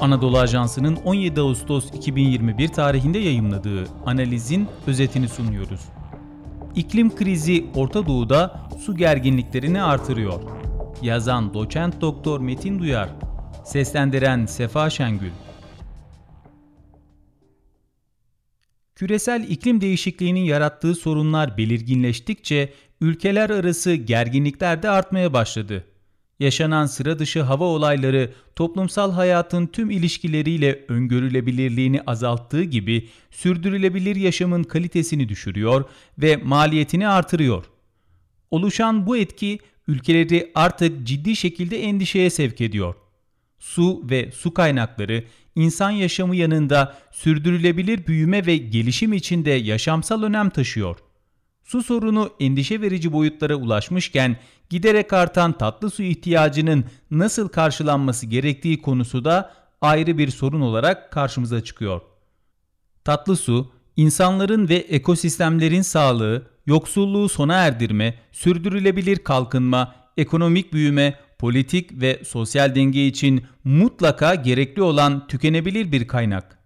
Anadolu Ajansı'nın 17 Ağustos 2021 tarihinde yayımladığı analizin özetini sunuyoruz. İklim krizi Orta Doğu'da su gerginliklerini artırıyor. Yazan doçent doktor Metin Duyar, seslendiren Sefa Şengül. Küresel iklim değişikliğinin yarattığı sorunlar belirginleştikçe ülkeler arası gerginlikler de artmaya başladı. Yaşanan sıra dışı hava olayları toplumsal hayatın tüm ilişkileriyle öngörülebilirliğini azalttığı gibi sürdürülebilir yaşamın kalitesini düşürüyor ve maliyetini artırıyor. Oluşan bu etki ülkeleri artık ciddi şekilde endişeye sevk ediyor. Su ve su kaynakları insan yaşamı yanında sürdürülebilir büyüme ve gelişim içinde yaşamsal önem taşıyor. Su sorunu endişe verici boyutlara ulaşmışken giderek artan tatlı su ihtiyacının nasıl karşılanması gerektiği konusu da ayrı bir sorun olarak karşımıza çıkıyor. Tatlı su, insanların ve ekosistemlerin sağlığı, yoksulluğu sona erdirme, sürdürülebilir kalkınma, ekonomik büyüme, politik ve sosyal denge için mutlaka gerekli olan tükenebilir bir kaynak.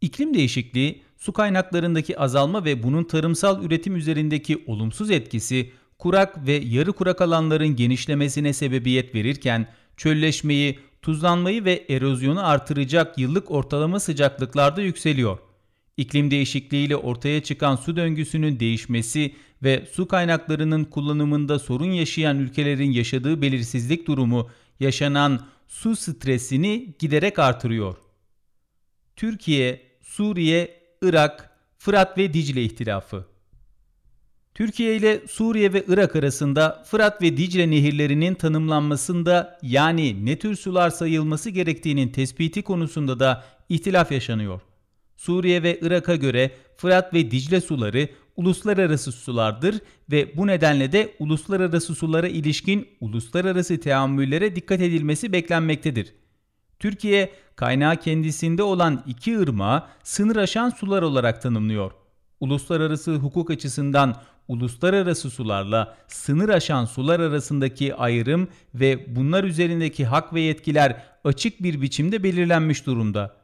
İklim değişikliği, su kaynaklarındaki azalma ve bunun tarımsal üretim üzerindeki olumsuz etkisi kurak ve yarı kurak alanların genişlemesine sebebiyet verirken çölleşmeyi, tuzlanmayı ve erozyonu artıracak yıllık ortalama sıcaklıklarda yükseliyor. İklim değişikliğiyle ortaya çıkan su döngüsünün değişmesi ve su kaynaklarının kullanımında sorun yaşayan ülkelerin yaşadığı belirsizlik durumu yaşanan su stresini giderek artırıyor. Türkiye, Suriye, Irak, Fırat ve Dicle ihtilafı Türkiye ile Suriye ve Irak arasında Fırat ve Dicle nehirlerinin tanımlanmasında yani ne tür sular sayılması gerektiğinin tespiti konusunda da ihtilaf yaşanıyor. Suriye ve Irak'a göre Fırat ve Dicle suları uluslararası sulardır ve bu nedenle de uluslararası sulara ilişkin uluslararası teamüllere dikkat edilmesi beklenmektedir. Türkiye kaynağı kendisinde olan iki ırmağı sınır aşan sular olarak tanımlıyor. Uluslararası hukuk açısından uluslararası sularla sınır aşan sular arasındaki ayrım ve bunlar üzerindeki hak ve yetkiler açık bir biçimde belirlenmiş durumda.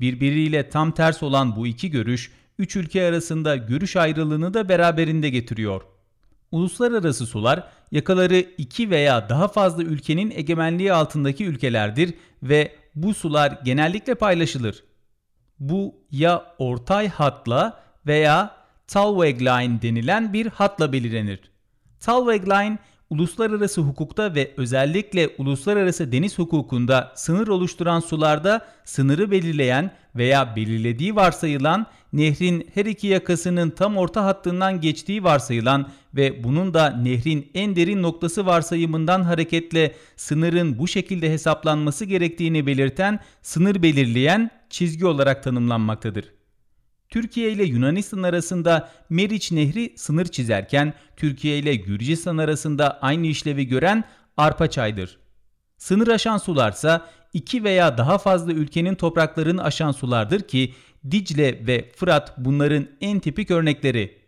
Birbiriyle tam ters olan bu iki görüş, üç ülke arasında görüş ayrılığını da beraberinde getiriyor. Uluslararası sular, yakaları iki veya daha fazla ülkenin egemenliği altındaki ülkelerdir ve bu sular genellikle paylaşılır. Bu ya ortay hatla veya Talweg Line denilen bir hatla belirlenir. Talweg Line, uluslararası hukukta ve özellikle uluslararası deniz hukukunda sınır oluşturan sularda sınırı belirleyen veya belirlediği varsayılan nehrin her iki yakasının tam orta hattından geçtiği varsayılan ve bunun da nehrin en derin noktası varsayımından hareketle sınırın bu şekilde hesaplanması gerektiğini belirten sınır belirleyen çizgi olarak tanımlanmaktadır. Türkiye ile Yunanistan arasında Meriç Nehri sınır çizerken Türkiye ile Gürcistan arasında aynı işlevi gören Arpaçay'dır. Sınır aşan sularsa iki veya daha fazla ülkenin topraklarını aşan sulardır ki Dicle ve Fırat bunların en tipik örnekleri.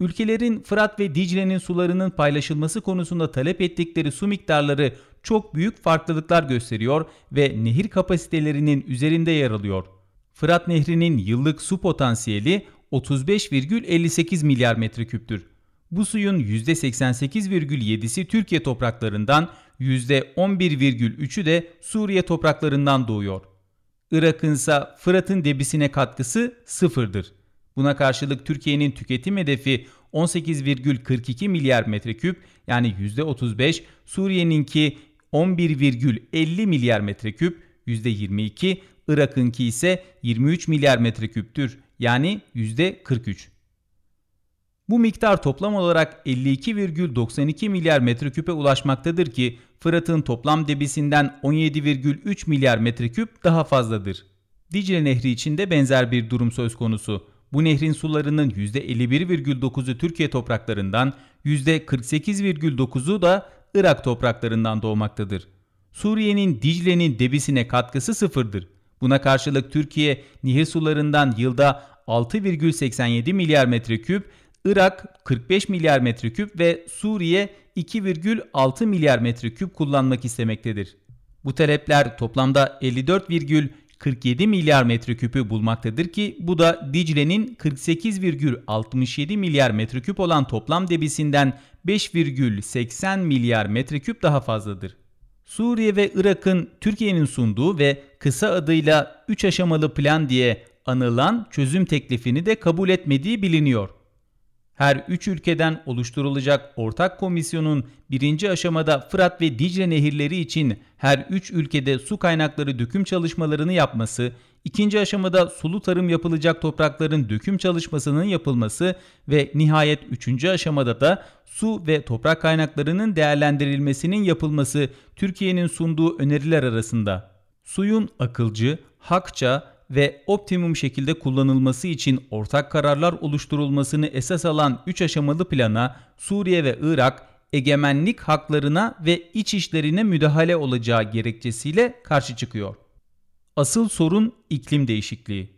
Ülkelerin Fırat ve Dicle'nin sularının paylaşılması konusunda talep ettikleri su miktarları çok büyük farklılıklar gösteriyor ve nehir kapasitelerinin üzerinde yer alıyor. Fırat Nehri'nin yıllık su potansiyeli 35,58 milyar metreküptür. Bu suyun %88,7'si Türkiye topraklarından, %11,3'ü de Suriye topraklarından doğuyor. Irak'ın ise Fırat'ın debisine katkısı sıfırdır. Buna karşılık Türkiye'nin tüketim hedefi 18,42 milyar metreküp yani %35, Suriye'ninki 11,50 milyar metreküp %22, Irak'ınki ise 23 milyar metreküptür yani %43. Bu miktar toplam olarak 52,92 milyar metreküpe ulaşmaktadır ki Fırat'ın toplam debisinden 17,3 milyar metreküp daha fazladır. Dicle Nehri için de benzer bir durum söz konusu. Bu nehrin sularının %51,9'u Türkiye topraklarından, %48,9'u da Irak topraklarından doğmaktadır. Suriye'nin Dicle'nin debisine katkısı sıfırdır. Buna karşılık Türkiye nehir sularından yılda 6,87 milyar metreküp, Irak 45 milyar metreküp ve Suriye 2,6 milyar metreküp kullanmak istemektedir. Bu talepler toplamda 54,47 milyar metreküpü bulmaktadır ki bu da Dicle'nin 48,67 milyar metreküp olan toplam debisinden 5,80 milyar metreküp daha fazladır. Suriye ve Irak'ın Türkiye'nin sunduğu ve kısa adıyla 3 aşamalı plan diye anılan çözüm teklifini de kabul etmediği biliniyor. Her üç ülkeden oluşturulacak ortak komisyonun birinci aşamada Fırat ve Dicle nehirleri için her üç ülkede su kaynakları döküm çalışmalarını yapması, ikinci aşamada sulu tarım yapılacak toprakların döküm çalışmasının yapılması ve nihayet üçüncü aşamada da su ve toprak kaynaklarının değerlendirilmesinin yapılması Türkiye'nin sunduğu öneriler arasında. Suyun akılcı, hakça ve optimum şekilde kullanılması için ortak kararlar oluşturulmasını esas alan 3 aşamalı plana Suriye ve Irak egemenlik haklarına ve iç işlerine müdahale olacağı gerekçesiyle karşı çıkıyor. Asıl sorun iklim değişikliği.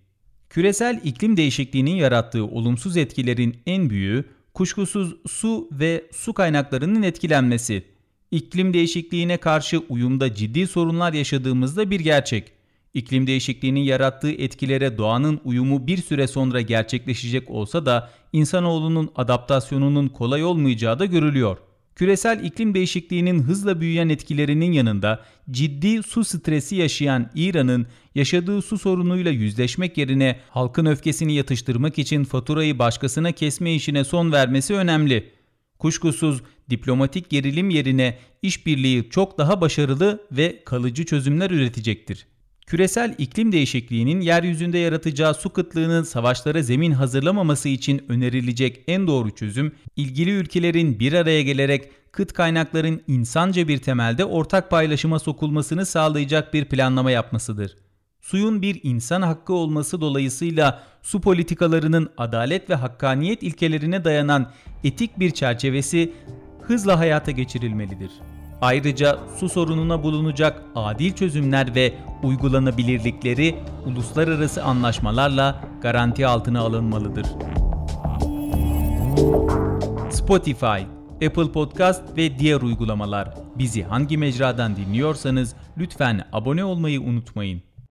Küresel iklim değişikliğinin yarattığı olumsuz etkilerin en büyüğü kuşkusuz su ve su kaynaklarının etkilenmesi. İklim değişikliğine karşı uyumda ciddi sorunlar yaşadığımızda bir gerçek. İklim değişikliğinin yarattığı etkilere doğanın uyumu bir süre sonra gerçekleşecek olsa da insanoğlunun adaptasyonunun kolay olmayacağı da görülüyor. Küresel iklim değişikliğinin hızla büyüyen etkilerinin yanında ciddi su stresi yaşayan İran'ın yaşadığı su sorunuyla yüzleşmek yerine halkın öfkesini yatıştırmak için faturayı başkasına kesme işine son vermesi önemli. Kuşkusuz diplomatik gerilim yerine işbirliği çok daha başarılı ve kalıcı çözümler üretecektir. Küresel iklim değişikliğinin yeryüzünde yaratacağı su kıtlığının savaşlara zemin hazırlamaması için önerilecek en doğru çözüm, ilgili ülkelerin bir araya gelerek kıt kaynakların insanca bir temelde ortak paylaşıma sokulmasını sağlayacak bir planlama yapmasıdır. Suyun bir insan hakkı olması dolayısıyla su politikalarının adalet ve hakkaniyet ilkelerine dayanan etik bir çerçevesi hızla hayata geçirilmelidir. Ayrıca su sorununa bulunacak adil çözümler ve uygulanabilirlikleri uluslararası anlaşmalarla garanti altına alınmalıdır. Spotify, Apple Podcast ve diğer uygulamalar. Bizi hangi mecradan dinliyorsanız lütfen abone olmayı unutmayın.